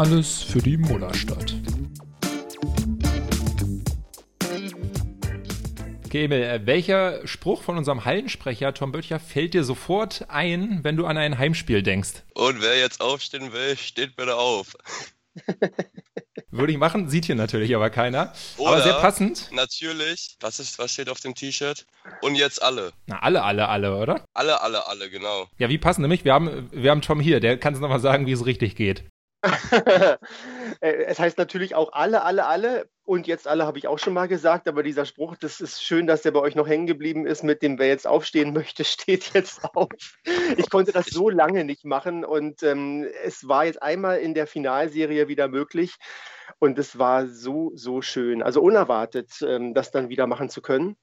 Alles für die Mullerstadt. Okay, Emil, äh, welcher Spruch von unserem Hallensprecher Tom Böttcher fällt dir sofort ein, wenn du an ein Heimspiel denkst? Und wer jetzt aufstehen will, steht bitte auf. Würde ich machen, sieht hier natürlich aber keiner. Oder aber sehr passend. Natürlich, was, ist, was steht auf dem T-Shirt? Und jetzt alle. Na, alle, alle, alle, oder? Alle, alle, alle, genau. Ja, wie passend nämlich? Wir haben, wir haben Tom hier, der kann es nochmal sagen, wie es richtig geht. Äh, es heißt natürlich auch alle, alle, alle. Und jetzt alle habe ich auch schon mal gesagt, aber dieser Spruch, das ist schön, dass der bei euch noch hängen geblieben ist, mit dem, wer jetzt aufstehen möchte, steht jetzt auf. Ich konnte das so lange nicht machen und ähm, es war jetzt einmal in der Finalserie wieder möglich und es war so, so schön. Also unerwartet, ähm, das dann wieder machen zu können.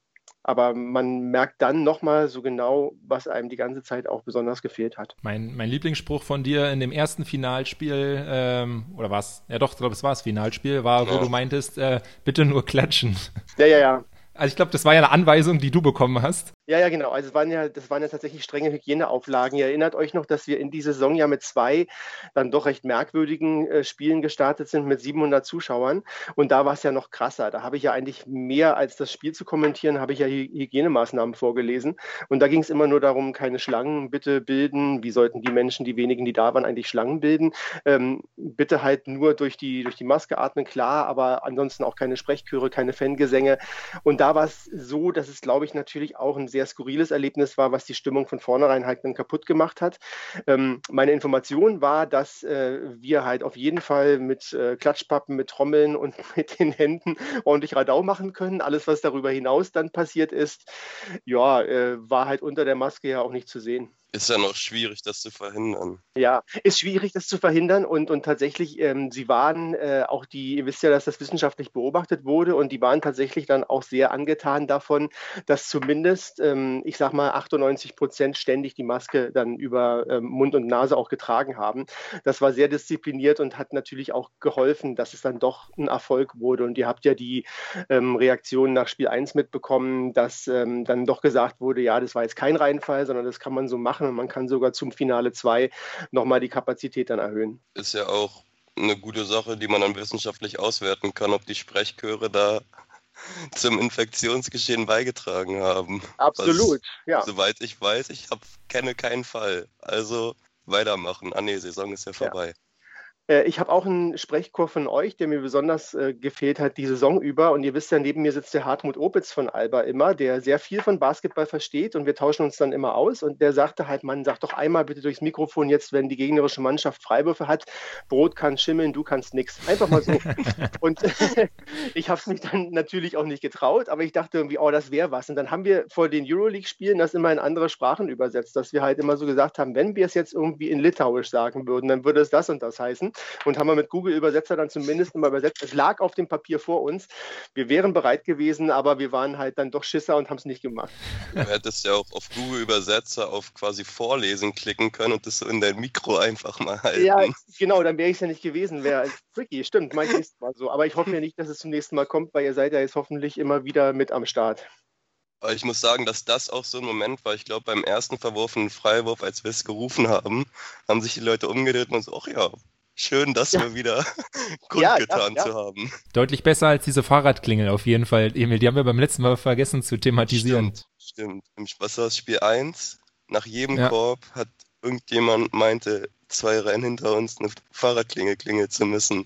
Aber man merkt dann nochmal so genau, was einem die ganze Zeit auch besonders gefehlt hat. Mein, mein Lieblingsspruch von dir in dem ersten Finalspiel, ähm, oder was? Ja doch, ich glaube, es war das Finalspiel, war, ja. wo du meintest, äh, bitte nur klatschen. Ja, ja, ja. Also ich glaube, das war ja eine Anweisung, die du bekommen hast. Ja, ja, genau. Also es waren ja, das waren ja tatsächlich strenge Hygieneauflagen. Ihr erinnert euch noch, dass wir in die Saison ja mit zwei dann doch recht merkwürdigen äh, Spielen gestartet sind mit 700 Zuschauern. Und da war es ja noch krasser. Da habe ich ja eigentlich mehr als das Spiel zu kommentieren, habe ich ja Hygienemaßnahmen vorgelesen. Und da ging es immer nur darum, keine Schlangen bitte bilden. Wie sollten die Menschen, die wenigen, die da waren, eigentlich Schlangen bilden? Ähm, bitte halt nur durch die, durch die Maske atmen, klar, aber ansonsten auch keine Sprechchöre, keine Fangesänge. Und da war es so, dass es, glaube ich, natürlich auch ein sehr sehr skurriles Erlebnis war, was die Stimmung von vornherein halt dann kaputt gemacht hat. Ähm, meine Information war, dass äh, wir halt auf jeden Fall mit äh, Klatschpappen, mit Trommeln und mit den Händen ordentlich Radau machen können. Alles, was darüber hinaus dann passiert ist, ja, äh, war halt unter der Maske ja auch nicht zu sehen ist ja noch schwierig, das zu verhindern. Ja, ist schwierig, das zu verhindern und, und tatsächlich, ähm, sie waren äh, auch die, ihr wisst ja, dass das wissenschaftlich beobachtet wurde und die waren tatsächlich dann auch sehr angetan davon, dass zumindest, ähm, ich sag mal, 98 Prozent ständig die Maske dann über ähm, Mund und Nase auch getragen haben. Das war sehr diszipliniert und hat natürlich auch geholfen, dass es dann doch ein Erfolg wurde. Und ihr habt ja die ähm, Reaktion nach Spiel 1 mitbekommen, dass ähm, dann doch gesagt wurde, ja, das war jetzt kein Reinfall, sondern das kann man so machen man kann sogar zum Finale 2 nochmal die Kapazität dann erhöhen. Ist ja auch eine gute Sache, die man dann wissenschaftlich auswerten kann, ob die Sprechchöre da zum Infektionsgeschehen beigetragen haben. Absolut, Was, ja. Soweit ich weiß, ich hab, kenne keinen Fall. Also weitermachen. Ah nee, Saison ist ja vorbei. Ja. Äh, ich habe auch einen Sprechchor von euch, der mir besonders äh, gefehlt hat die Saison über. Und ihr wisst ja, neben mir sitzt der Hartmut Opitz von Alba immer, der sehr viel von Basketball versteht und wir tauschen uns dann immer aus. Und der sagte halt, man sagt doch einmal bitte durchs Mikrofon jetzt, wenn die gegnerische Mannschaft Freiwürfe hat, Brot kann schimmeln, du kannst nichts. Einfach mal so. und ich habe es mich dann natürlich auch nicht getraut, aber ich dachte irgendwie, oh, das wäre was. Und dann haben wir vor den Euroleague-Spielen das immer in andere Sprachen übersetzt, dass wir halt immer so gesagt haben, wenn wir es jetzt irgendwie in Litauisch sagen würden, dann würde es das und das heißen und haben wir mit Google Übersetzer dann zumindest mal übersetzt. Es lag auf dem Papier vor uns. Wir wären bereit gewesen, aber wir waren halt dann doch Schisser und haben es nicht gemacht. Du hättest ja auch auf Google Übersetzer auf quasi Vorlesen klicken können und das so in dein Mikro einfach mal halten. Ja, genau, dann wäre ich es ja nicht gewesen. Wäre tricky, stimmt, mein nächstes Mal so. Aber ich hoffe ja nicht, dass es zum nächsten Mal kommt, weil ihr seid ja jetzt hoffentlich immer wieder mit am Start. Ich muss sagen, dass das auch so ein Moment war. Ich glaube, beim ersten verworfenen Freiwurf, als wir es gerufen haben, haben sich die Leute umgedreht und so, ach ja, Schön, das ja. mal wieder kundgetan ja, ja, zu haben. Deutlich besser als diese Fahrradklingel auf jeden Fall, Emil. Die haben wir beim letzten Mal vergessen zu thematisieren. Stimmt, stimmt. Was war das Spiel 1? Nach jedem Korb hat irgendjemand meinte, zwei Reihen hinter uns eine Fahrradklinge klingeln zu müssen.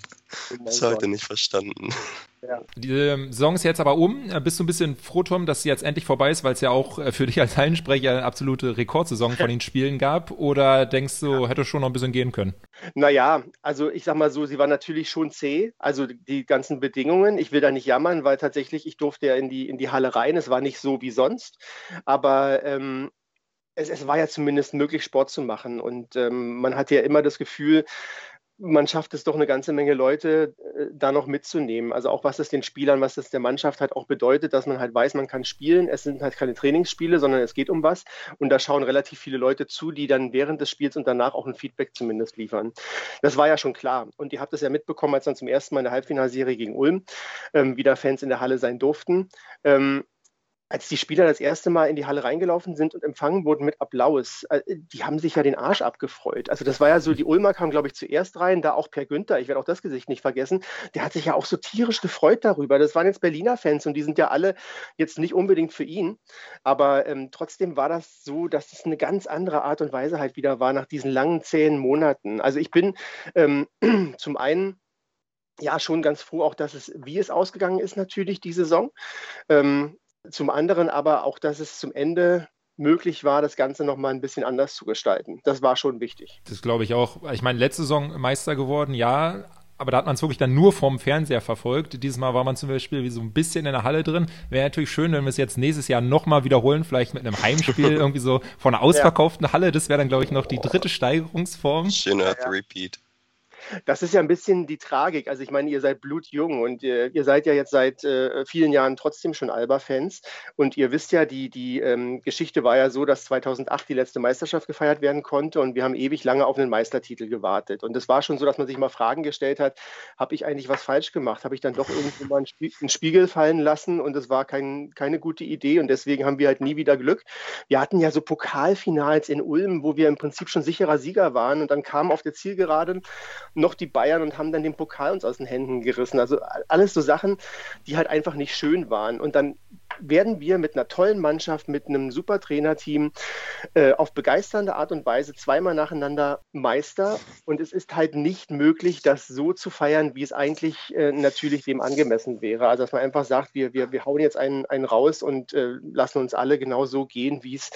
Das heute nicht verstanden. Ja. Die ähm, Saison ist jetzt aber um. Äh, bist du ein bisschen froh, Tom, dass sie jetzt endlich vorbei ist, weil es ja auch äh, für dich als Hallensprecher eine absolute Rekordsaison von den Spielen gab? Oder denkst du, hätte schon noch ein bisschen gehen können? Naja, also ich sag mal so, sie war natürlich schon zäh, also die ganzen Bedingungen. Ich will da nicht jammern, weil tatsächlich ich durfte ja in die, in die Halle rein. Es war nicht so wie sonst. Aber ähm, es, es, war ja zumindest möglich, Sport zu machen. Und ähm, man hatte ja immer das Gefühl, man schafft es doch eine ganze Menge Leute äh, da noch mitzunehmen. Also auch was es den Spielern, was es der Mannschaft halt auch bedeutet, dass man halt weiß, man kann spielen. Es sind halt keine Trainingsspiele, sondern es geht um was. Und da schauen relativ viele Leute zu, die dann während des Spiels und danach auch ein Feedback zumindest liefern. Das war ja schon klar. Und ihr habt es ja mitbekommen, als dann zum ersten Mal in der Halbfinalserie gegen Ulm ähm, wieder Fans in der Halle sein durften. Ähm, als die Spieler das erste Mal in die Halle reingelaufen sind und empfangen wurden mit Applaus, äh, die haben sich ja den Arsch abgefreut. Also das war ja so, die Ulmer kamen, glaube ich, zuerst rein, da auch Per Günther, ich werde auch das Gesicht nicht vergessen, der hat sich ja auch so tierisch gefreut darüber. Das waren jetzt Berliner Fans und die sind ja alle jetzt nicht unbedingt für ihn, aber ähm, trotzdem war das so, dass es eine ganz andere Art und Weise halt wieder war nach diesen langen, zehn Monaten. Also ich bin ähm, zum einen ja schon ganz froh, auch dass es, wie es ausgegangen ist, natürlich die Saison. Ähm, zum anderen aber auch, dass es zum Ende möglich war, das Ganze nochmal ein bisschen anders zu gestalten. Das war schon wichtig. Das glaube ich auch. Ich meine, letzte Saison Meister geworden, ja, aber da hat man es wirklich dann nur vom Fernseher verfolgt. Dieses Mal war man zum Beispiel wie so ein bisschen in der Halle drin. Wäre natürlich schön, wenn wir es jetzt nächstes Jahr nochmal wiederholen, vielleicht mit einem Heimspiel irgendwie so von einer ausverkauften ja. Halle. Das wäre dann, glaube ich, noch die dritte Steigerungsform. Schöner ja, ja. Repeat. Das ist ja ein bisschen die Tragik. Also ich meine, ihr seid blutjung und ihr, ihr seid ja jetzt seit äh, vielen Jahren trotzdem schon Alba-Fans. Und ihr wisst ja, die, die ähm, Geschichte war ja so, dass 2008 die letzte Meisterschaft gefeiert werden konnte und wir haben ewig lange auf einen Meistertitel gewartet. Und es war schon so, dass man sich mal Fragen gestellt hat, habe ich eigentlich was falsch gemacht? Habe ich dann doch irgendwo mal einen, Spiegel fallen lassen und es war kein, keine gute Idee und deswegen haben wir halt nie wieder Glück. Wir hatten ja so Pokalfinals in Ulm, wo wir im Prinzip schon sicherer Sieger waren und dann kam auf der Zielgerade noch die Bayern und haben dann den Pokal uns aus den Händen gerissen. Also alles so Sachen, die halt einfach nicht schön waren. Und dann werden wir mit einer tollen Mannschaft, mit einem super Trainerteam äh, auf begeisternde Art und Weise zweimal nacheinander Meister. Und es ist halt nicht möglich, das so zu feiern, wie es eigentlich äh, natürlich dem angemessen wäre. Also dass man einfach sagt, wir, wir, wir hauen jetzt einen, einen raus und äh, lassen uns alle genau so gehen, wie es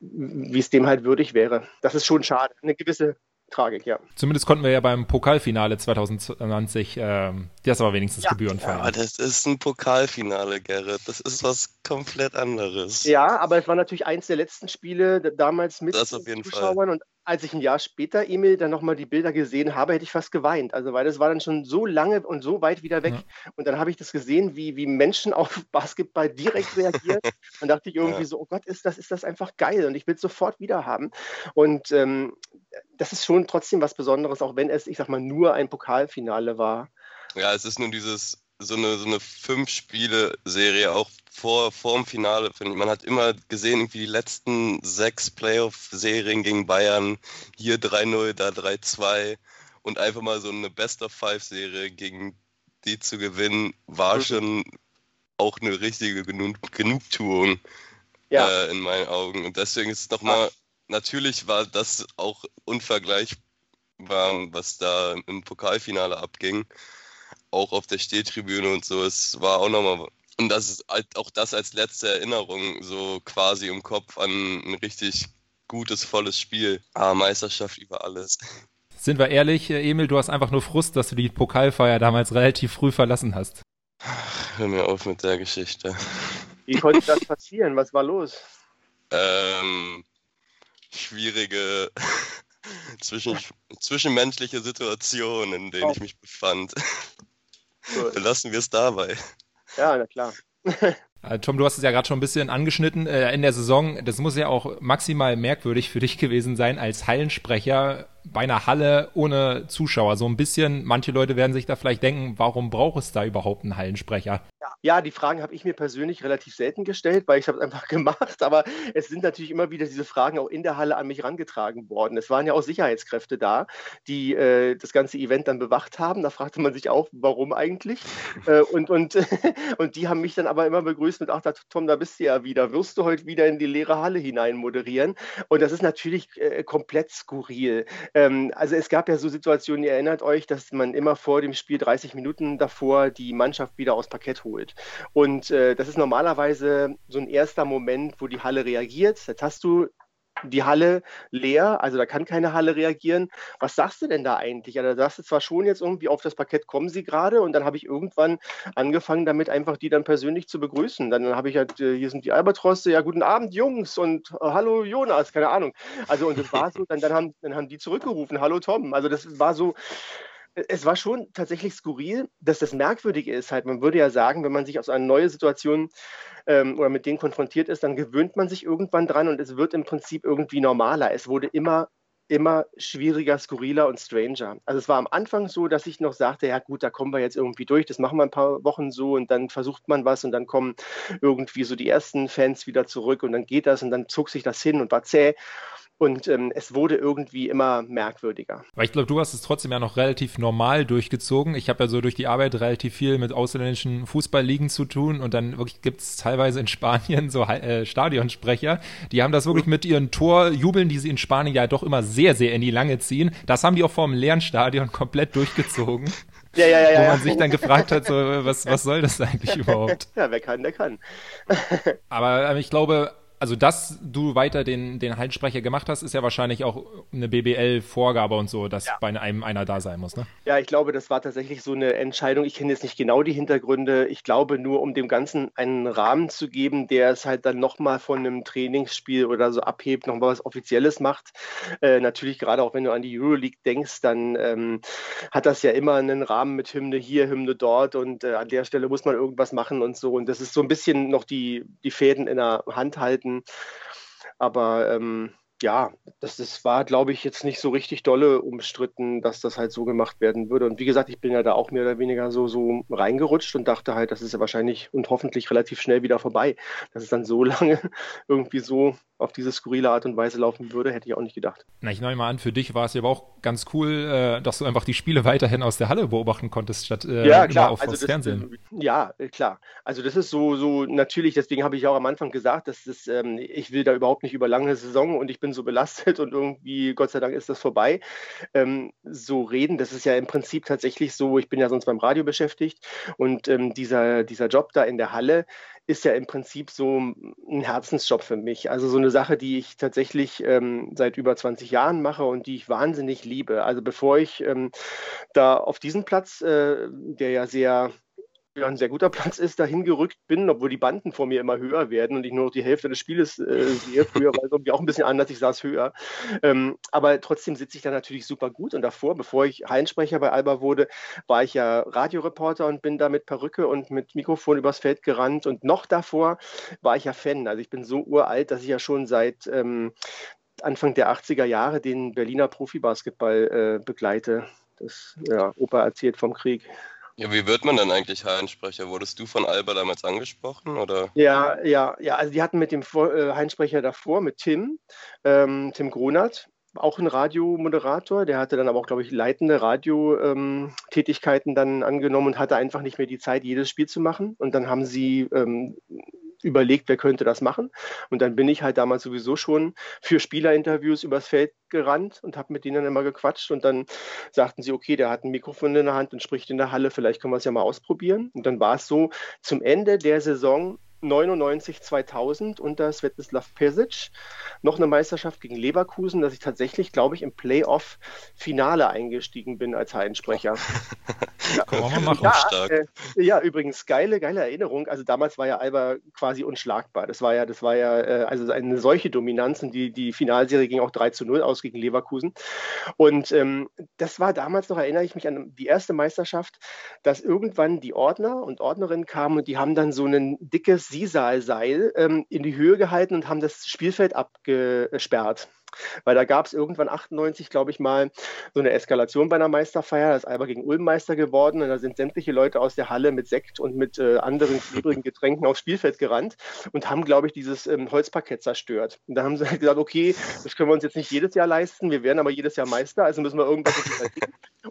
wie es dem halt würdig wäre. Das ist schon schade. Eine gewisse Tragik, ja. Zumindest konnten wir ja beim Pokalfinale 2020 äh, das aber wenigstens ja. Gebühren feiern. Ja, das ist ein Pokalfinale, Gerrit. Das ist was komplett anderes. Ja, aber es war natürlich eins der letzten Spiele damals mit das auf jeden Zuschauern Fall. und als ich ein Jahr später, Emil, dann nochmal die Bilder gesehen habe, hätte ich fast geweint. Also, weil das war dann schon so lange und so weit wieder weg. Ja. Und dann habe ich das gesehen, wie, wie Menschen auf Basketball direkt reagieren. dann dachte ich irgendwie ja. so, oh Gott, ist das, ist das einfach geil und ich will es sofort wieder haben. Und ähm, das ist schon trotzdem was Besonderes, auch wenn es, ich sag mal, nur ein Pokalfinale war. Ja, es ist nun dieses so eine, so eine Fünf-Spiele-Serie, auch vor, vor dem Finale, finde ich. Man hat immer gesehen, irgendwie die letzten sechs Playoff-Serien gegen Bayern, hier 3-0, da 3-2 und einfach mal so eine Best-of-Five-Serie gegen die zu gewinnen, war mhm. schon auch eine richtige Genug Genugtuung ja. äh, in meinen Augen. Und deswegen ist es nochmal, natürlich war das auch unvergleichbar, was da im Pokalfinale abging auch auf der Stehtribüne und so. Es war auch nochmal. Und das ist halt auch das als letzte Erinnerung, so quasi im Kopf an ein richtig gutes, volles Spiel. Ah, Meisterschaft über alles. Sind wir ehrlich, Emil, du hast einfach nur Frust, dass du die Pokalfeier damals relativ früh verlassen hast. Hör mir auf mit der Geschichte. Wie konnte das passieren? Was war los? Ähm, schwierige zwischen, zwischenmenschliche Situation, in denen oh. ich mich befand. Belassen wir es dabei. Ja, na klar. Äh, Tom, du hast es ja gerade schon ein bisschen angeschnitten. Äh, in der Saison, das muss ja auch maximal merkwürdig für dich gewesen sein, als Hallensprecher bei einer Halle ohne Zuschauer. So ein bisschen, manche Leute werden sich da vielleicht denken, warum braucht es da überhaupt einen Hallensprecher? Ja, die Fragen habe ich mir persönlich relativ selten gestellt, weil ich habe es einfach gemacht. Aber es sind natürlich immer wieder diese Fragen auch in der Halle an mich herangetragen worden. Es waren ja auch Sicherheitskräfte da, die äh, das ganze Event dann bewacht haben. Da fragte man sich auch, warum eigentlich? äh, und, und, und die haben mich dann aber immer begrüßt mit, ach, Tom, da bist du ja wieder. Wirst du heute wieder in die leere Halle hinein moderieren? Und das ist natürlich äh, komplett skurril. Ähm, also es gab ja so Situationen, ihr erinnert euch, dass man immer vor dem Spiel 30 Minuten davor die Mannschaft wieder aus Parkett holt. Und äh, das ist normalerweise so ein erster Moment, wo die Halle reagiert. Jetzt hast du die Halle leer, also da kann keine Halle reagieren. Was sagst du denn da eigentlich? Ja, da sagst du zwar schon jetzt irgendwie auf das Parkett kommen sie gerade und dann habe ich irgendwann angefangen damit einfach die dann persönlich zu begrüßen. Dann habe ich halt, äh, hier sind die Albatrosse, ja guten Abend Jungs und äh, hallo Jonas, keine Ahnung. Also und das war so, dann, dann, haben, dann haben die zurückgerufen, hallo Tom. Also das war so, es war schon tatsächlich skurril, dass das Merkwürdige ist halt, man würde ja sagen, wenn man sich aus einer neuen Situation ähm, oder mit denen konfrontiert ist, dann gewöhnt man sich irgendwann dran und es wird im Prinzip irgendwie normaler. Es wurde immer immer schwieriger, skurriler und stranger. Also es war am Anfang so, dass ich noch sagte, ja gut, da kommen wir jetzt irgendwie durch, das machen wir ein paar Wochen so und dann versucht man was und dann kommen irgendwie so die ersten Fans wieder zurück und dann geht das und dann zog sich das hin und war zäh. Und ähm, es wurde irgendwie immer merkwürdiger. Aber ich glaube, du hast es trotzdem ja noch relativ normal durchgezogen. Ich habe ja so durch die Arbeit relativ viel mit ausländischen Fußballligen zu tun und dann wirklich gibt es teilweise in Spanien so äh, Stadionsprecher, die haben das wirklich mit ihren Torjubeln, die sie in Spanien ja doch immer sehr, sehr in die Lange ziehen. Das haben die auch vor dem leeren Stadion komplett durchgezogen. Ja, ja, ja, wo man sich dann gefragt hat, so, was, was soll das eigentlich überhaupt? Ja, wer kann, der kann. Aber ich glaube, also dass du weiter den, den Halssprecher gemacht hast, ist ja wahrscheinlich auch eine BBL-Vorgabe und so, dass ja. bei einem einer da sein muss, ne? Ja, ich glaube, das war tatsächlich so eine Entscheidung. Ich kenne jetzt nicht genau die Hintergründe. Ich glaube nur, um dem Ganzen einen Rahmen zu geben, der es halt dann nochmal von einem Trainingsspiel oder so abhebt, nochmal was Offizielles macht. Äh, natürlich, gerade auch wenn du an die Euroleague denkst, dann ähm, hat das ja immer einen Rahmen mit Hymne hier, Hymne dort und äh, an der Stelle muss man irgendwas machen und so. Und das ist so ein bisschen noch die, die Fäden in der Hand halten Minuten. Aber ähm, ja, das, das war, glaube ich, jetzt nicht so richtig dolle umstritten, dass das halt so gemacht werden würde. Und wie gesagt, ich bin ja da auch mehr oder weniger so, so reingerutscht und dachte halt, das ist ja wahrscheinlich und hoffentlich relativ schnell wieder vorbei. Dass es dann so lange irgendwie so auf diese skurrile Art und Weise laufen würde, hätte ich auch nicht gedacht. Na, ich nehme mal an, für dich war es ja aber auch ganz cool, äh, dass du einfach die Spiele weiterhin aus der Halle beobachten konntest, statt äh, ja, klar. auf also das, Fernsehen. Ja, äh, klar. Also das ist so, so natürlich, deswegen habe ich auch am Anfang gesagt, dass das, ähm, ich will da überhaupt nicht über lange Saison und ich bin so belastet und irgendwie, Gott sei Dank, ist das vorbei. Ähm, so reden, das ist ja im Prinzip tatsächlich so, ich bin ja sonst beim Radio beschäftigt und ähm, dieser, dieser Job da in der Halle, ist ja im Prinzip so ein Herzensjob für mich. Also so eine Sache, die ich tatsächlich ähm, seit über 20 Jahren mache und die ich wahnsinnig liebe. Also bevor ich ähm, da auf diesen Platz, äh, der ja sehr ja, ein sehr guter Platz ist, dahin gerückt bin, obwohl die Banden vor mir immer höher werden und ich nur noch die Hälfte des Spieles äh, sehe. Früher war es irgendwie auch ein bisschen anders, ich saß höher. Ähm, aber trotzdem sitze ich da natürlich super gut. Und davor, bevor ich Hallensprecher bei Alba wurde, war ich ja Radioreporter und bin da mit Perücke und mit Mikrofon übers Feld gerannt. Und noch davor war ich ja Fan. Also ich bin so uralt, dass ich ja schon seit ähm, Anfang der 80er Jahre den Berliner Profibasketball äh, begleite. Das, ja, Opa erzählt vom Krieg. Ja, wie wird man denn eigentlich Hallensprecher? Wurdest du von Alba damals angesprochen? Oder? Ja, ja, ja. Also die hatten mit dem äh, Hallensprecher davor, mit Tim, ähm, Tim Gronert, auch ein Radiomoderator, der hatte dann aber auch, glaube ich, leitende Radiotätigkeiten ähm, dann angenommen und hatte einfach nicht mehr die Zeit, jedes Spiel zu machen. Und dann haben sie ähm, überlegt, wer könnte das machen. Und dann bin ich halt damals sowieso schon für Spielerinterviews übers Feld gerannt und habe mit denen immer gequatscht. Und dann sagten sie, okay, der hat ein Mikrofon in der Hand und spricht in der Halle, vielleicht können wir es ja mal ausprobieren. Und dann war es so, zum Ende der Saison 99 2000 unter Svetislav Pesic. Noch eine Meisterschaft gegen Leverkusen, dass ich tatsächlich, glaube ich, im Playoff-Finale eingestiegen bin als Hallensprecher. ja. Machen. Ja, äh, ja, übrigens, geile, geile Erinnerung. Also damals war ja Alba quasi unschlagbar. Das war ja, das war ja äh, also eine solche Dominanz und die, die Finalserie ging auch 3 zu 0 aus gegen Leverkusen. Und ähm, das war damals noch, erinnere ich mich an die erste Meisterschaft, dass irgendwann die Ordner und Ordnerinnen kamen und die haben dann so ein dickes Sisal-Seil ähm, in die Höhe gehalten und haben das Spielfeld abgesperrt. Weil da gab es irgendwann 98, glaube ich mal, so eine Eskalation bei einer Meisterfeier. Da ist Alba gegen Ulm Meister geworden und da sind sämtliche Leute aus der Halle mit Sekt und mit äh, anderen klebrigen Getränken aufs Spielfeld gerannt und haben, glaube ich, dieses ähm, Holzparkett zerstört. Und da haben sie halt gesagt, okay, das können wir uns jetzt nicht jedes Jahr leisten, wir werden aber jedes Jahr Meister, also müssen wir irgendwas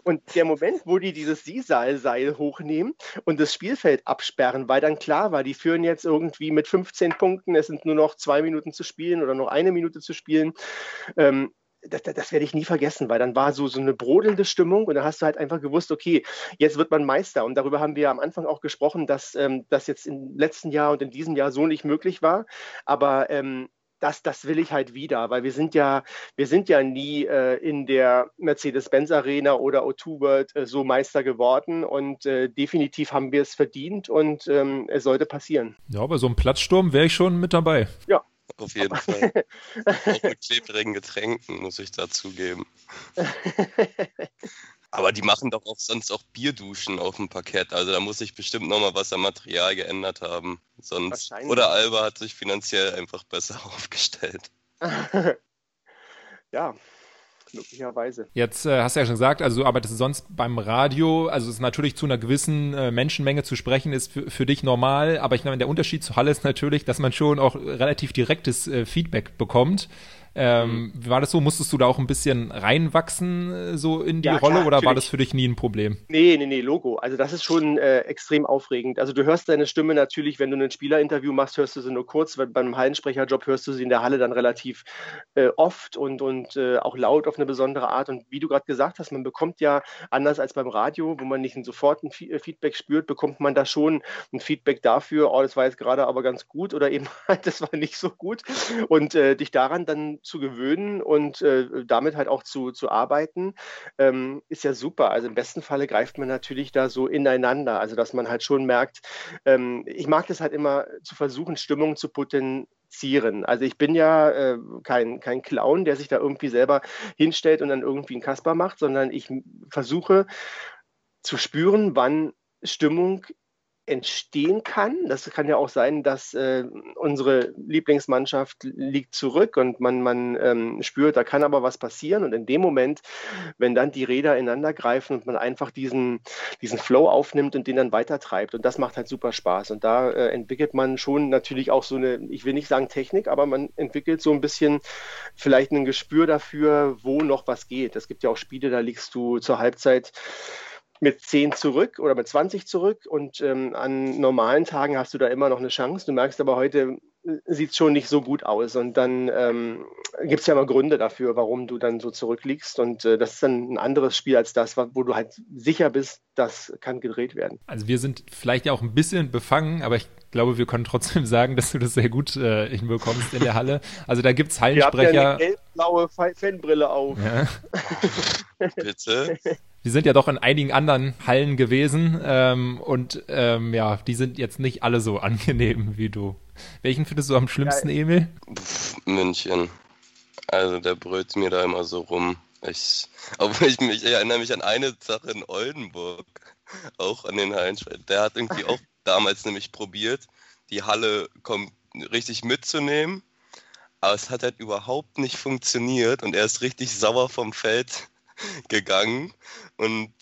Und der Moment, wo die dieses Sisal-Seil hochnehmen und das Spielfeld absperren, weil dann klar war, die führen jetzt irgendwie mit 15 Punkten, es sind nur noch zwei Minuten zu spielen oder noch eine Minute zu spielen. Ähm, das, das, das, werde ich nie vergessen, weil dann war so, so eine brodelnde Stimmung und dann hast du halt einfach gewusst, okay, jetzt wird man Meister. Und darüber haben wir am Anfang auch gesprochen, dass ähm, das jetzt im letzten Jahr und in diesem Jahr so nicht möglich war. Aber ähm, das, das will ich halt wieder, weil wir sind ja, wir sind ja nie äh, in der Mercedes-Benz Arena oder O2 World äh, so Meister geworden und äh, definitiv haben wir es verdient und ähm, es sollte passieren. Ja, bei so einem Platzsturm wäre ich schon mit dabei. Ja. Auf jeden Fall. Auch mit klebrigen Getränken, muss ich dazugeben. Aber die machen doch auch sonst auch Bierduschen auf dem Parkett. Also da muss sich bestimmt nochmal was am Material geändert haben. Sonst. Oder Alba hat sich finanziell einfach besser aufgestellt. ja. Möglicherweise. Jetzt äh, hast du ja schon gesagt, also du arbeitest sonst beim Radio, also es ist natürlich zu einer gewissen äh, Menschenmenge zu sprechen, ist für, dich normal, aber ich glaube, der Unterschied zu Halle ist natürlich, dass man schon auch relativ direktes äh, Feedback bekommt. Ähm, mhm. War das so? Musstest du da auch ein bisschen reinwachsen, äh, so in die ja, Rolle, klar, oder natürlich. war das für dich nie ein Problem? Nee, nee, nee, Logo. Also, das ist schon äh, extrem aufregend. Also, du hörst deine Stimme natürlich, wenn du ein Spielerinterview machst, hörst du sie nur kurz, weil beim Hallensprecherjob hörst du sie in der Halle dann relativ äh, oft und, und äh, auch laut auf eine besondere Art. Und wie du gerade gesagt hast, man bekommt ja anders als beim Radio, wo man nicht sofort ein äh, Feedback spürt, bekommt man da schon ein Feedback dafür, oh, das war jetzt gerade aber ganz gut oder eben halt, das war nicht so gut. Und äh, dich daran dann zu gewöhnen und äh, damit halt auch zu, zu arbeiten, ähm, ist ja super. Also im besten Falle greift man natürlich da so ineinander. Also dass man halt schon merkt, ähm, ich mag das halt immer zu versuchen, Stimmung zu potenzieren. Also ich bin ja äh, kein, kein Clown, der sich da irgendwie selber hinstellt und dann irgendwie einen Kasper macht, sondern ich versuche zu spüren, wann Stimmung entstehen kann. Das kann ja auch sein, dass äh, unsere Lieblingsmannschaft liegt zurück und man, man ähm, spürt, da kann aber was passieren. Und in dem Moment, wenn dann die Räder ineinander greifen und man einfach diesen, diesen Flow aufnimmt und den dann weitertreibt. Und das macht halt super Spaß. Und da äh, entwickelt man schon natürlich auch so eine, ich will nicht sagen Technik, aber man entwickelt so ein bisschen vielleicht ein Gespür dafür, wo noch was geht. Es gibt ja auch Spiele, da liegst du zur Halbzeit mit 10 zurück oder mit 20 zurück und ähm, an normalen Tagen hast du da immer noch eine Chance. Du merkst aber heute äh, sieht es schon nicht so gut aus und dann ähm, gibt es ja immer Gründe dafür, warum du dann so zurückliegst und äh, das ist dann ein anderes Spiel als das, wo du halt sicher bist, das kann gedreht werden. Also wir sind vielleicht ja auch ein bisschen befangen, aber ich glaube, wir können trotzdem sagen, dass du das sehr gut äh, hinbekommst in der Halle. Also da gibt es Hallensprecher. Ihr habt ja eine gelb-blaue Fanbrille auf. Ja. Bitte? Wir sind ja doch in einigen anderen Hallen gewesen ähm, und ähm, ja, die sind jetzt nicht alle so angenehm wie du. Welchen findest du am schlimmsten, ja, Emil? München. Also der brüllt mir da immer so rum. Ich, obwohl ich mich ich erinnere mich an eine Sache in Oldenburg, auch an den Hallen. Der hat irgendwie auch damals nämlich probiert, die Halle kommt, richtig mitzunehmen, aber es hat halt überhaupt nicht funktioniert und er ist richtig sauer vom Feld gegangen und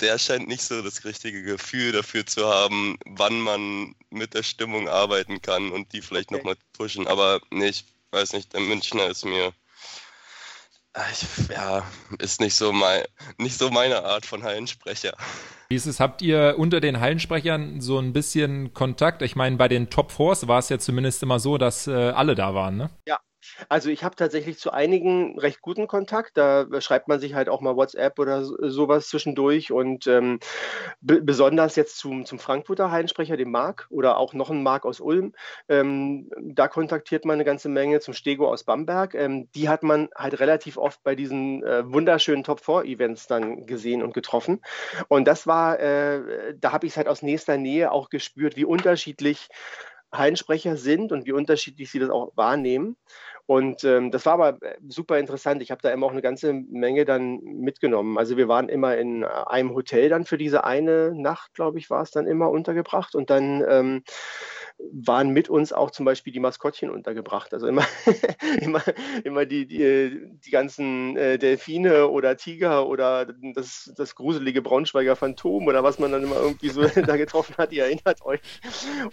der scheint nicht so das richtige Gefühl dafür zu haben, wann man mit der Stimmung arbeiten kann und die vielleicht okay. nochmal pushen. Aber nee, ich weiß nicht, der Münchner ist mir ich, ja, ist nicht so, mein, nicht so meine Art von Hallensprecher. Wie ist es, habt ihr unter den Hallensprechern so ein bisschen Kontakt? Ich meine, bei den Top Fours war es ja zumindest immer so, dass äh, alle da waren, ne? Ja, also ich habe tatsächlich zu einigen recht guten Kontakt. Da schreibt man sich halt auch mal WhatsApp oder sowas zwischendurch. Und ähm, besonders jetzt zum, zum Frankfurter Hallensprecher, dem Marc, oder auch noch ein Marc aus Ulm, ähm, da kontaktiert man eine ganze Menge. Zum Stego aus Bamberg. Ähm, die hat man halt relativ oft bei diesen äh, wunderschönen Top-4-Events dann gesehen und getroffen. Und das war, äh, da habe ich es halt aus nächster Nähe auch gespürt, wie unterschiedlich Hallensprecher sind und wie unterschiedlich sie das auch wahrnehmen. Und ähm, das war aber äh, super interessant. Ich habe da immer auch eine ganze Menge dann mitgenommen. Also wir waren immer in äh, einem Hotel dann für diese eine Nacht, glaube ich, war es dann immer untergebracht. Und dann ähm, waren mit uns auch zum Beispiel die Maskottchen untergebracht. Also immer, immer, immer die, die, die ganzen äh, Delfine oder Tiger oder das, das gruselige Braunschweiger Phantom oder was man dann immer irgendwie so da getroffen hat, ihr erinnert euch.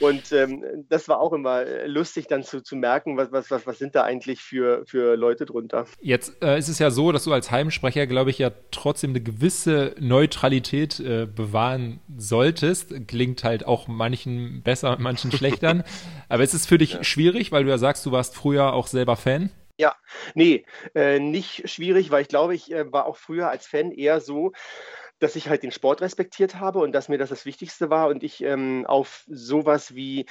Und ähm, das war auch immer lustig dann zu, zu merken, was, was, was, was sind da eigentlich für, für Leute drunter. Jetzt äh, ist es ja so, dass du als Heimsprecher, glaube ich, ja trotzdem eine gewisse Neutralität äh, bewahren solltest. Klingt halt auch manchen besser, manchen schlechter dann. Aber ist es für dich ja. schwierig, weil du ja sagst, du warst früher auch selber Fan? Ja, nee, äh, nicht schwierig, weil ich glaube, ich äh, war auch früher als Fan eher so, dass ich halt den Sport respektiert habe und dass mir das das Wichtigste war und ich ähm, auf sowas wie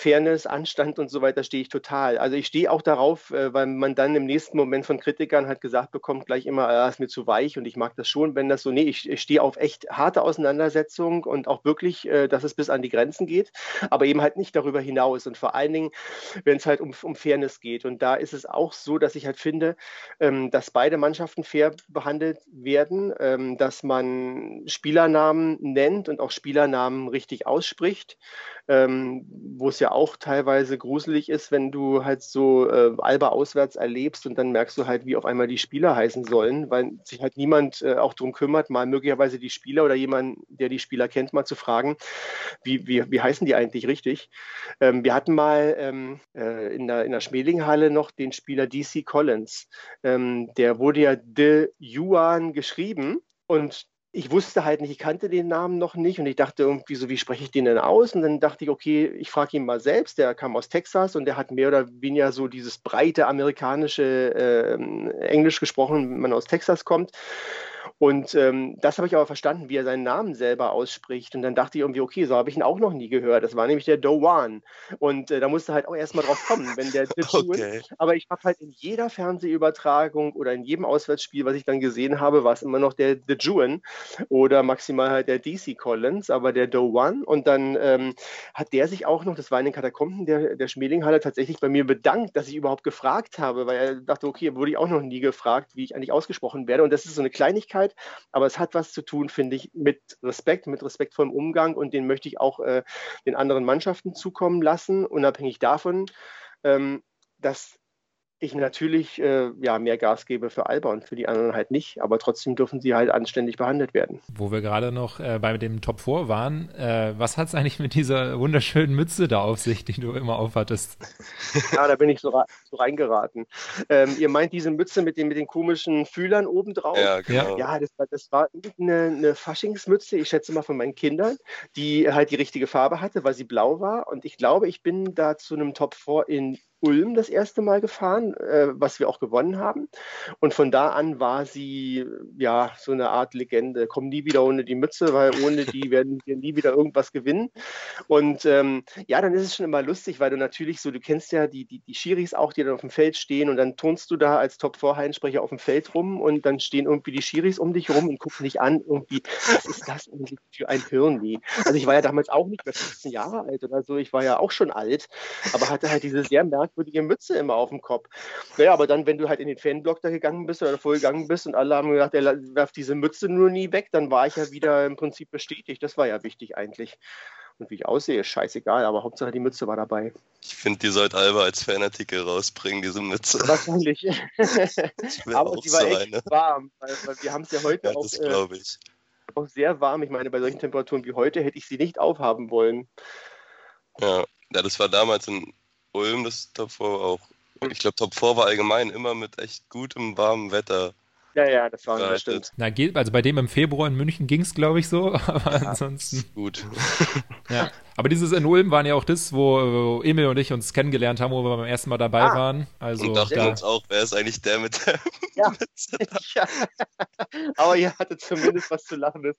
Fairness, Anstand und so weiter stehe ich total. Also ich stehe auch darauf, äh, weil man dann im nächsten Moment von Kritikern halt gesagt bekommt, gleich immer, ah, ist mir zu weich und ich mag das schon, wenn das so, nee, ich, ich stehe auf echt harte Auseinandersetzung und auch wirklich, äh, dass es bis an die Grenzen geht, aber eben halt nicht darüber hinaus und vor allen Dingen, wenn es halt um, um Fairness geht. Und da ist es auch so, dass ich halt finde, ähm, dass beide Mannschaften fair behandelt werden, ähm, dass man Spielernamen nennt und auch Spielernamen richtig ausspricht, ähm, wo es ja auch teilweise gruselig ist, wenn du halt so äh, Alba auswärts erlebst und dann merkst du halt, wie auf einmal die Spieler heißen sollen, weil sich halt niemand äh, auch darum kümmert, mal möglicherweise die Spieler oder jemand, der die Spieler kennt, mal zu fragen, wie, wie, wie heißen die eigentlich richtig. Ähm, wir hatten mal ähm, äh, in, der, in der Schmelinghalle noch den Spieler DC Collins. Ähm, der wurde ja De Yuan geschrieben und ich wusste halt nicht, ich kannte den Namen noch nicht und ich dachte irgendwie so, wie spreche ich den denn aus? Und dann dachte ich, okay, ich frage ihn mal selbst. Der kam aus Texas und der hat mehr oder weniger so dieses breite amerikanische äh, Englisch gesprochen, wenn man aus Texas kommt. Und ähm, das habe ich aber verstanden, wie er seinen Namen selber ausspricht. Und dann dachte ich irgendwie, okay, so habe ich ihn auch noch nie gehört. Das war nämlich der Doan. Und äh, da musste halt auch erstmal drauf kommen, wenn der okay. Aber ich habe halt in jeder Fernsehübertragung oder in jedem Auswärtsspiel, was ich dann gesehen habe, war es immer noch der The Juan oder maximal halt der DC Collins, aber der Doan. Und dann ähm, hat der sich auch noch, das war in den Katakomben der, der Schmelinghalle, tatsächlich bei mir bedankt, dass ich überhaupt gefragt habe, weil er dachte, okay, wurde ich auch noch nie gefragt, wie ich eigentlich ausgesprochen werde. Und das ist so eine Kleinigkeit, Persönlichkeit, aber es hat was zu tun, finde ich, mit Respekt, mit respektvollem Umgang. Und den möchte ich auch äh, den anderen Mannschaften zukommen lassen, unabhängig davon, ähm, dass ich natürlich äh, ja, mehr Gas gebe für Alba und für die anderen halt nicht, aber trotzdem dürfen sie halt anständig behandelt werden. Wo wir gerade noch äh, bei dem Top 4 waren, äh, was hat es eigentlich mit dieser wunderschönen Mütze da auf sich, die du immer aufhattest? Ja, da bin ich so, so reingeraten. Ähm, ihr meint diese Mütze mit den, mit den komischen Fühlern obendrauf? Ja, genau. Ja, das war, das war eine, eine Faschingsmütze, ich schätze mal von meinen Kindern, die halt die richtige Farbe hatte, weil sie blau war und ich glaube, ich bin da zu einem Top 4 in Ulm das erste Mal gefahren, äh, was wir auch gewonnen haben. Und von da an war sie ja so eine Art Legende. Komm nie wieder ohne die Mütze, weil ohne die werden wir nie wieder irgendwas gewinnen. Und ähm, ja, dann ist es schon immer lustig, weil du natürlich so, du kennst ja die, die, die Schiris auch, die dann auf dem Feld stehen und dann turnst du da als Top-4-Heilsprecher auf dem Feld rum und dann stehen irgendwie die Schiris um dich rum und gucken dich an, irgendwie, was ist das eigentlich für ein Hirnweh? Also ich war ja damals auch nicht mehr 15 Jahre alt oder so, ich war ja auch schon alt, aber hatte halt diese sehr merkwürdige merkwürdige Mütze immer auf dem Kopf. Naja, aber dann, wenn du halt in den Fanblock da gegangen bist oder vorgegangen bist und alle haben gesagt, er werft diese Mütze nur nie weg, dann war ich ja wieder im Prinzip bestätigt. Das war ja wichtig eigentlich. Und wie ich aussehe, ist scheißegal, aber Hauptsache die Mütze war dabei. Ich finde, die sollte Alba als Fanartikel rausbringen, diese Mütze. Wahrscheinlich. aber sie war so echt eine. warm, weil, weil wir haben es ja heute ja, auch, äh, auch sehr warm. Ich meine, bei solchen Temperaturen wie heute hätte ich sie nicht aufhaben wollen. Ja, ja das war damals in Ulm das Top 4 auch. Ich glaube, Top 4 war allgemein immer mit echt gutem, warmem Wetter. Ja, ja, das war bestimmt. Na, geht, also bei dem im Februar in München ging es, glaube ich, so, aber ja, ansonsten. Gut. ja. Aber dieses in Ulm waren ja auch das, wo, wo Emil und ich uns kennengelernt haben, wo wir beim ersten Mal dabei ah. waren. Also und dachten da, uns auch, wer ist eigentlich der mit der ja. ja. Aber ihr hattet zumindest was zu lachen.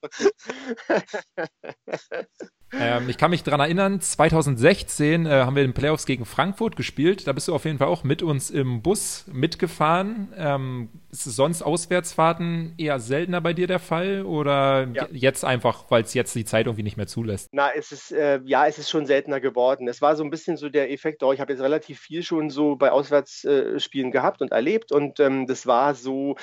Ähm, ich kann mich daran erinnern, 2016 äh, haben wir in den Playoffs gegen Frankfurt gespielt. Da bist du auf jeden Fall auch mit uns im Bus mitgefahren. Ähm, ist es sonst Auswärtsfahrten eher seltener bei dir der Fall oder ja. jetzt einfach, weil es jetzt die Zeit irgendwie nicht mehr zulässt? Na, es ist, äh, ja, es ist schon seltener geworden. Es war so ein bisschen so der Effekt, oh, ich habe jetzt relativ viel schon so bei Auswärtsspielen äh, gehabt und erlebt und ähm, das war so,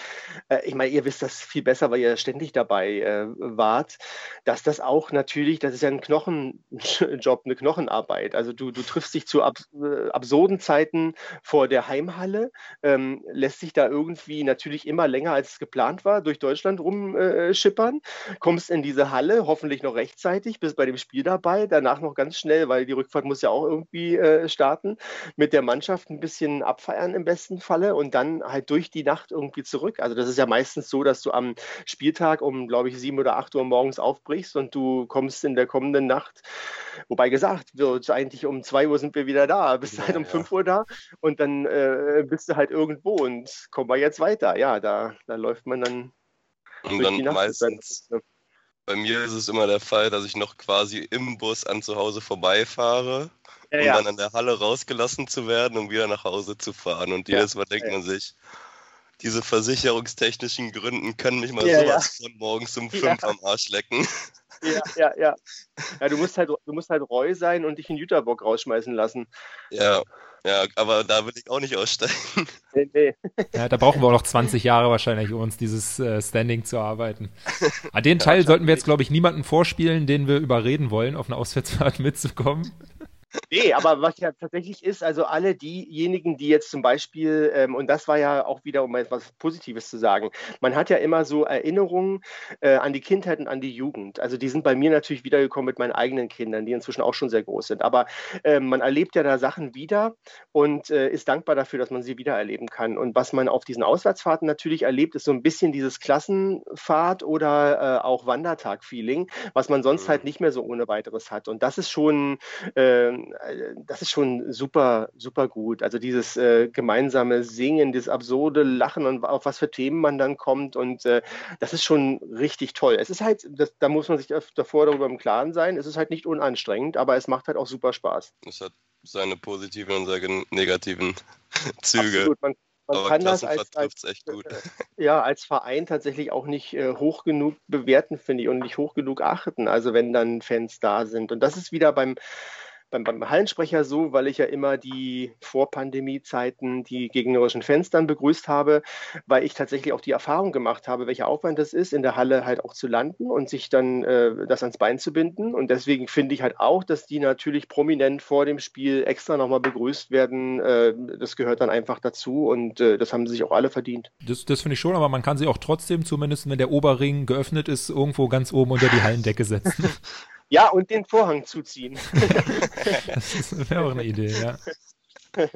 äh, ich meine, ihr wisst das viel besser, weil ihr ständig dabei äh, wart, dass das auch natürlich, das ist ja ein Knopf Knochenjob, eine Knochenarbeit. Also du, du triffst dich zu ab, äh, absurden Zeiten vor der Heimhalle, ähm, lässt sich da irgendwie natürlich immer länger als es geplant war durch Deutschland rumschippern, kommst in diese Halle, hoffentlich noch rechtzeitig, bist bei dem Spiel dabei, danach noch ganz schnell, weil die Rückfahrt muss ja auch irgendwie äh, starten, mit der Mannschaft ein bisschen abfeiern im besten Falle und dann halt durch die Nacht irgendwie zurück. Also das ist ja meistens so, dass du am Spieltag um, glaube ich, sieben oder acht Uhr morgens aufbrichst und du kommst in der kommenden Nacht. Wobei gesagt wird, eigentlich um 2 Uhr sind wir wieder da, bist ja, halt um ja. 5 Uhr da und dann äh, bist du halt irgendwo und kommen wir jetzt weiter. Ja, da, da läuft man dann. Und dann meistens. Bei mir ist es immer der Fall, dass ich noch quasi im Bus an zu Hause vorbeifahre, ja, um dann an der Halle rausgelassen zu werden, um wieder nach Hause zu fahren. Und jedes Mal denkt man sich, diese versicherungstechnischen Gründen können mich mal sowas von morgens um fünf am Arsch lecken. Ja, ja, ja. Ja, du musst halt, du musst halt Reu sein und dich in Jüterbock rausschmeißen lassen. Ja, ja, aber da will ich auch nicht aussteigen. Nee, nee. Ja, da brauchen wir auch noch 20 Jahre wahrscheinlich, um uns dieses äh, Standing zu erarbeiten. An ah, den Teil ja, sollten wir jetzt, glaube ich, niemanden vorspielen, den wir überreden wollen, auf eine Auswärtsfahrt mitzukommen. Nee, aber was ja tatsächlich ist, also alle diejenigen, die jetzt zum Beispiel, ähm, und das war ja auch wieder, um etwas Positives zu sagen, man hat ja immer so Erinnerungen äh, an die Kindheit und an die Jugend. Also die sind bei mir natürlich wiedergekommen mit meinen eigenen Kindern, die inzwischen auch schon sehr groß sind. Aber äh, man erlebt ja da Sachen wieder und äh, ist dankbar dafür, dass man sie wieder erleben kann. Und was man auf diesen Auswärtsfahrten natürlich erlebt, ist so ein bisschen dieses Klassenfahrt oder äh, auch Wandertag-Feeling, was man sonst mhm. halt nicht mehr so ohne weiteres hat. Und das ist schon, ähm, äh, das ist schon super, super gut. Also dieses äh, gemeinsame Singen, dieses absurde Lachen und auf was für Themen man dann kommt. Und äh, das ist schon richtig toll. Es ist halt, das, da muss man sich davor darüber im Klaren sein, es ist halt nicht unanstrengend, aber es macht halt auch super Spaß. Es hat seine positiven und seine negativen Züge. Absolut. Man, man kann das als, als, äh, ja, als Verein tatsächlich auch nicht äh, hoch genug bewerten, finde ich, und nicht hoch genug achten. Also wenn dann Fans da sind. Und das ist wieder beim beim, beim Hallensprecher so, weil ich ja immer die Vor-Pandemie-Zeiten, die gegnerischen Fans dann begrüßt habe, weil ich tatsächlich auch die Erfahrung gemacht habe, welcher Aufwand das ist, in der Halle halt auch zu landen und sich dann äh, das ans Bein zu binden. Und deswegen finde ich halt auch, dass die natürlich prominent vor dem Spiel extra nochmal begrüßt werden. Äh, das gehört dann einfach dazu und äh, das haben sie sich auch alle verdient. Das, das finde ich schon, aber man kann sie auch trotzdem, zumindest wenn der Oberring geöffnet ist, irgendwo ganz oben unter die Hallendecke setzen. Ja, und den Vorhang zuziehen. das wäre auch eine Idee, ja.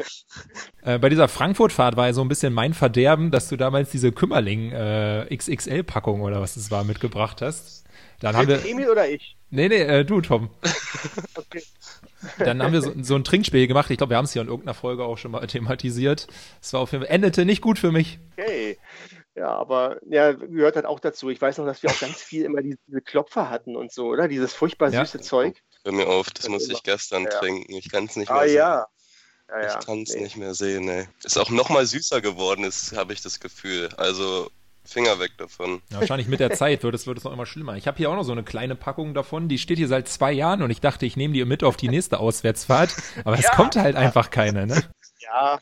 äh, bei dieser Frankfurt-Fahrt war ja so ein bisschen mein Verderben, dass du damals diese Kümmerling äh, XXL-Packung oder was es war mitgebracht hast. Dann haben wir. Emil oder ich? Nee, nee, äh, du, Tom. okay. Dann haben wir so, so ein Trinkspiel gemacht. Ich glaube, wir haben es hier in irgendeiner Folge auch schon mal thematisiert. Es war auf jeden Fall, endete nicht gut für mich. Okay. Ja, aber ja, gehört halt auch dazu. Ich weiß noch, dass wir auch ganz viel immer diese, diese Klopfer hatten und so, oder? Dieses furchtbar süße ja. Zeug. Hör mir auf, das, das muss ich gestern ja. trinken. Ich kann es nicht ah, mehr ah, sehen. Ja. Ja, ich kann es nee. nicht mehr sehen, ey. Ist auch noch mal süßer geworden, habe ich das Gefühl. Also Finger weg davon. Ja, wahrscheinlich mit der Zeit wird es, wird es noch immer schlimmer. Ich habe hier auch noch so eine kleine Packung davon, die steht hier seit zwei Jahren und ich dachte, ich nehme die mit auf die nächste Auswärtsfahrt, aber es kommt halt einfach keine, ne? Ja,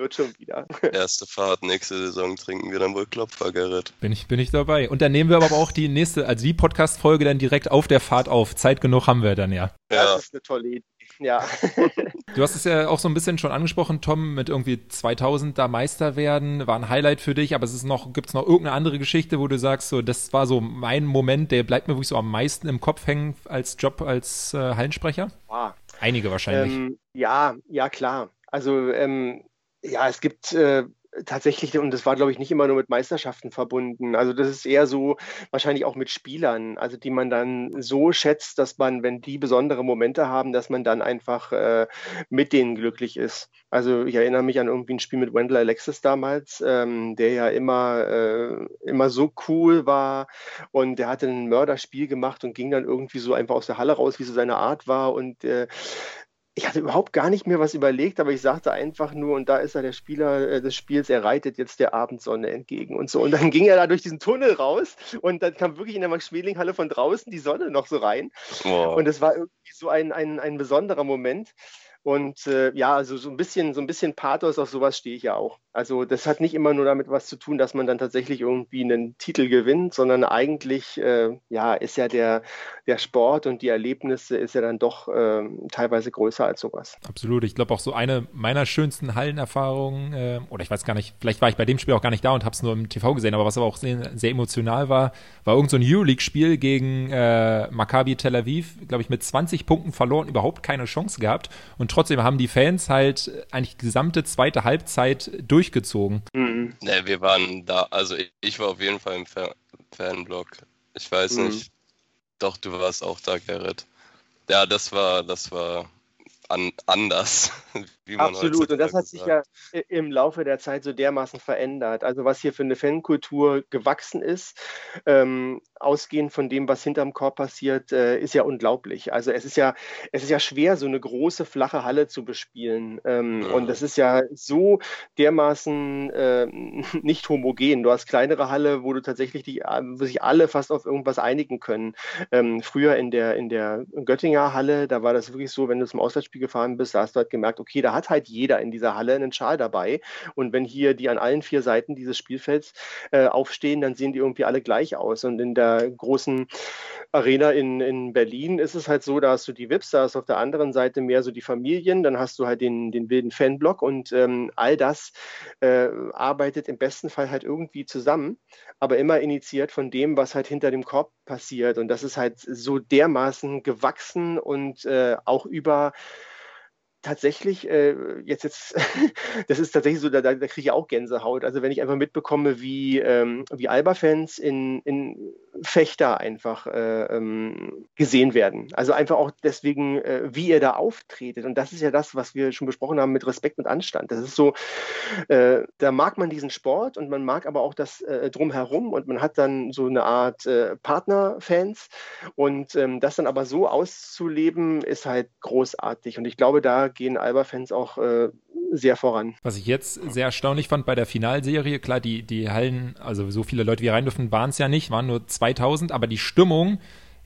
wird schon wieder. Erste Fahrt, nächste Saison trinken wir dann wohl Klopfer, Gerrit. Bin ich, bin ich dabei. Und dann nehmen wir aber auch die nächste, also die Podcast-Folge dann direkt auf der Fahrt auf. Zeit genug haben wir dann ja. Ja, das ist eine tolle Idee. Ja. du hast es ja auch so ein bisschen schon angesprochen, Tom, mit irgendwie 2000 da Meister werden, war ein Highlight für dich, aber es ist noch, gibt es noch irgendeine andere Geschichte, wo du sagst, so, das war so mein Moment, der bleibt mir wirklich so am meisten im Kopf hängen als Job als äh, Hallensprecher? Ah. Einige wahrscheinlich. Ähm, ja, ja, klar. Also ähm, ja, es gibt äh, tatsächlich, und das war, glaube ich, nicht immer nur mit Meisterschaften verbunden. Also das ist eher so wahrscheinlich auch mit Spielern, also die man dann so schätzt, dass man, wenn die besondere Momente haben, dass man dann einfach äh, mit denen glücklich ist. Also ich erinnere mich an irgendwie ein Spiel mit Wendell Alexis damals, ähm, der ja immer, äh, immer so cool war und der hatte ein Mörderspiel gemacht und ging dann irgendwie so einfach aus der Halle raus, wie so seine Art war und äh, ich hatte überhaupt gar nicht mehr was überlegt, aber ich sagte einfach nur, und da ist er der Spieler äh, des Spiels, er reitet jetzt der Abendsonne entgegen und so. Und dann ging er da durch diesen Tunnel raus und dann kam wirklich in der Max-Schmeling-Halle von draußen die Sonne noch so rein. Wow. Und es war irgendwie so ein, ein, ein besonderer Moment. Und äh, ja, also so ein bisschen, so ein bisschen Pathos auf sowas stehe ich ja auch. Also das hat nicht immer nur damit was zu tun, dass man dann tatsächlich irgendwie einen Titel gewinnt, sondern eigentlich äh, ja, ist ja der, der Sport und die Erlebnisse ist ja dann doch äh, teilweise größer als sowas. Absolut. Ich glaube auch so eine meiner schönsten Hallenerfahrungen, äh, oder ich weiß gar nicht, vielleicht war ich bei dem Spiel auch gar nicht da und habe es nur im TV gesehen, aber was aber auch sehr, sehr emotional war, war irgend so Euroleague-Spiel gegen äh, Maccabi Tel Aviv, glaube ich, mit 20 Punkten verloren, überhaupt keine Chance gehabt und trotzdem haben die Fans halt eigentlich die gesamte zweite Halbzeit durchgezogen. Mhm. Ne, wir waren da, also ich, ich, war auf jeden Fall im Fan Fanblock. Ich weiß mhm. nicht. Doch, du warst auch da, Gerrit. Ja, das war, das war an, anders. Absolut, und das hat sich ja im Laufe der Zeit so dermaßen verändert. Also was hier für eine Fankultur gewachsen ist, ähm, ausgehend von dem, was hinterm Korb passiert, äh, ist ja unglaublich. Also es ist ja, es ist ja schwer, so eine große, flache Halle zu bespielen. Ähm, ja. Und das ist ja so dermaßen äh, nicht homogen. Du hast kleinere Halle, wo du tatsächlich die, wo sich alle fast auf irgendwas einigen können. Ähm, früher in der, in der Göttinger Halle, da war das wirklich so, wenn du zum Auswärtsspiel gefahren bist, da hast du halt gemerkt, okay, da hat halt jeder in dieser Halle einen Schal dabei. Und wenn hier die an allen vier Seiten dieses Spielfelds äh, aufstehen, dann sehen die irgendwie alle gleich aus. Und in der großen Arena in, in Berlin ist es halt so, da hast du die VIPs, da hast du auf der anderen Seite mehr so die Familien, dann hast du halt den, den wilden Fanblock und ähm, all das äh, arbeitet im besten Fall halt irgendwie zusammen, aber immer initiiert von dem, was halt hinter dem Korb passiert. Und das ist halt so dermaßen gewachsen und äh, auch über tatsächlich, äh, jetzt, jetzt, das ist tatsächlich so, da, da kriege ich auch Gänsehaut. Also wenn ich einfach mitbekomme, wie, ähm, wie Alba-Fans in, in Fechter einfach äh, ähm, gesehen werden. Also einfach auch deswegen, äh, wie ihr da auftretet. Und das ist ja das, was wir schon besprochen haben mit Respekt und Anstand. Das ist so, äh, da mag man diesen Sport und man mag aber auch das äh, drumherum und man hat dann so eine Art äh, Partnerfans. Und ähm, das dann aber so auszuleben, ist halt großartig. Und ich glaube, da gehen Alba-Fans auch äh, sehr voran. Was ich jetzt sehr erstaunlich fand bei der Finalserie, klar, die, die Hallen, also so viele Leute wie rein dürfen, waren es ja nicht, waren nur 2000, aber die Stimmung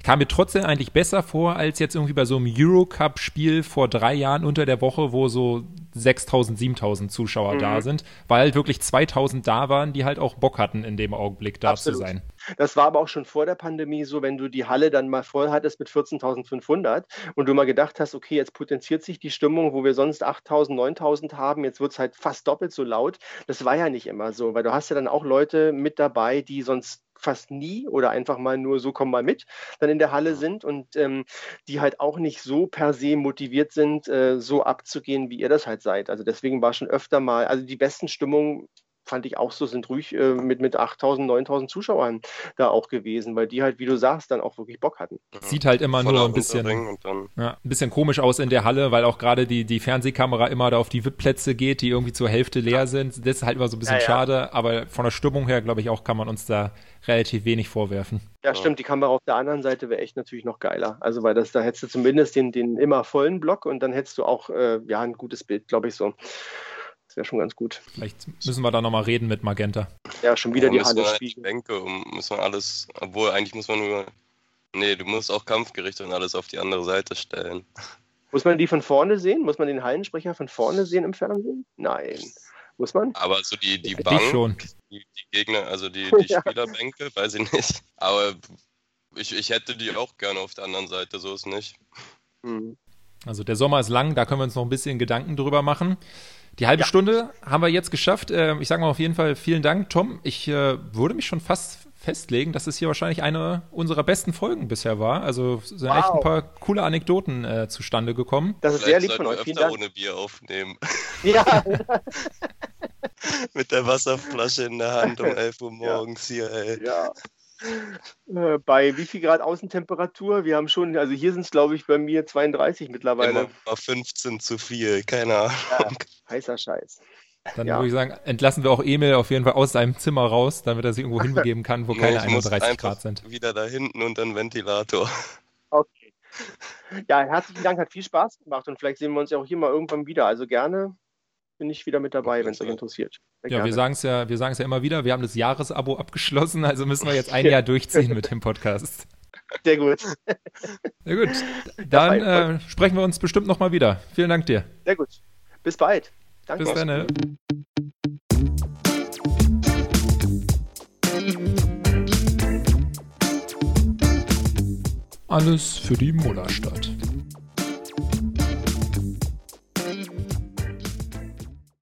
kam mir trotzdem eigentlich besser vor als jetzt irgendwie bei so einem Eurocup-Spiel vor drei Jahren unter der Woche, wo so 6000, 7000 Zuschauer mhm. da sind, weil halt wirklich 2000 da waren, die halt auch Bock hatten, in dem Augenblick da Absolut. zu sein. Das war aber auch schon vor der Pandemie so, wenn du die Halle dann mal voll hattest mit 14.500 und du mal gedacht hast, okay, jetzt potenziert sich die Stimmung, wo wir sonst 8.000, 9.000 haben, jetzt wird es halt fast doppelt so laut. Das war ja nicht immer so, weil du hast ja dann auch Leute mit dabei, die sonst fast nie oder einfach mal nur so komm mal mit dann in der Halle sind und ähm, die halt auch nicht so per se motiviert sind, äh, so abzugehen, wie ihr das halt seid. Also deswegen war schon öfter mal, also die besten Stimmungen fand ich auch so, sind ruhig äh, mit, mit 8.000, 9.000 Zuschauern da auch gewesen, weil die halt, wie du sagst, dann auch wirklich Bock hatten. Sieht halt immer nur ein bisschen, ja, ein bisschen komisch aus in der Halle, weil auch gerade die, die Fernsehkamera immer da auf die VIP-Plätze geht, die irgendwie zur Hälfte leer ja. sind. Das ist halt immer so ein bisschen ja, schade, aber von der Stimmung her, glaube ich, auch kann man uns da relativ wenig vorwerfen. Ja, stimmt, die Kamera auf der anderen Seite wäre echt natürlich noch geiler. Also, weil das, da hättest du zumindest den, den immer vollen Block und dann hättest du auch, äh, ja, ein gutes Bild, glaube ich, so. Das wäre schon ganz gut. Vielleicht müssen wir da nochmal reden mit Magenta. Ja, schon wieder oh, die Halle spiegeln. Bänke, um, muss man alles, obwohl eigentlich muss man nur, nee, du musst auch kampfgerichtet und alles auf die andere Seite stellen. Muss man die von vorne sehen? Muss man den Hallensprecher von vorne sehen im Fernsehen? Nein. Muss man? Aber so die, die Bank, schon. Die, die Gegner, also die, die ja. Spielerbänke, weiß ich nicht. Aber ich, ich hätte die auch gerne auf der anderen Seite, so ist nicht. Mhm. Also der Sommer ist lang, da können wir uns noch ein bisschen Gedanken drüber machen. Die halbe ja. Stunde haben wir jetzt geschafft. Ähm, ich sage mal auf jeden Fall vielen Dank, Tom. Ich äh, würde mich schon fast festlegen, dass es hier wahrscheinlich eine unserer besten Folgen bisher war. Also sind wow. echt ein paar coole Anekdoten äh, zustande gekommen. Das ist Vielleicht sehr lieb von euch. Vielen Dank. ohne Bier aufnehmen. Ja. Mit der Wasserflasche in der Hand um 11 Uhr morgens ja. hier, ey. Ja. Äh, bei wie viel Grad Außentemperatur? Wir haben schon, also hier sind es glaube ich bei mir 32 mittlerweile. Immer 15 zu viel, keine Ahnung. Ja, heißer Scheiß. Dann ja. würde ich sagen, entlassen wir auch Emil auf jeden Fall aus seinem Zimmer raus, damit er sich irgendwo hinbegeben kann, wo nee, keine 31 Grad sind. Wieder da hinten unter den Ventilator. Okay. Ja, herzlichen Dank, hat viel Spaß gemacht und vielleicht sehen wir uns ja auch hier mal irgendwann wieder. Also gerne bin ich wieder mit dabei, wenn es euch interessiert. Sehr ja, gerne. wir sagen es ja, wir sagen es ja immer wieder, wir haben das Jahresabo abgeschlossen, also müssen wir jetzt ein Jahr durchziehen mit dem Podcast. Sehr gut. Sehr gut. Dann äh, sprechen wir uns bestimmt nochmal wieder. Vielen Dank dir. Sehr gut. Bis bald. Danke. Bis dann. Ne? Alles für die Mullerstadt.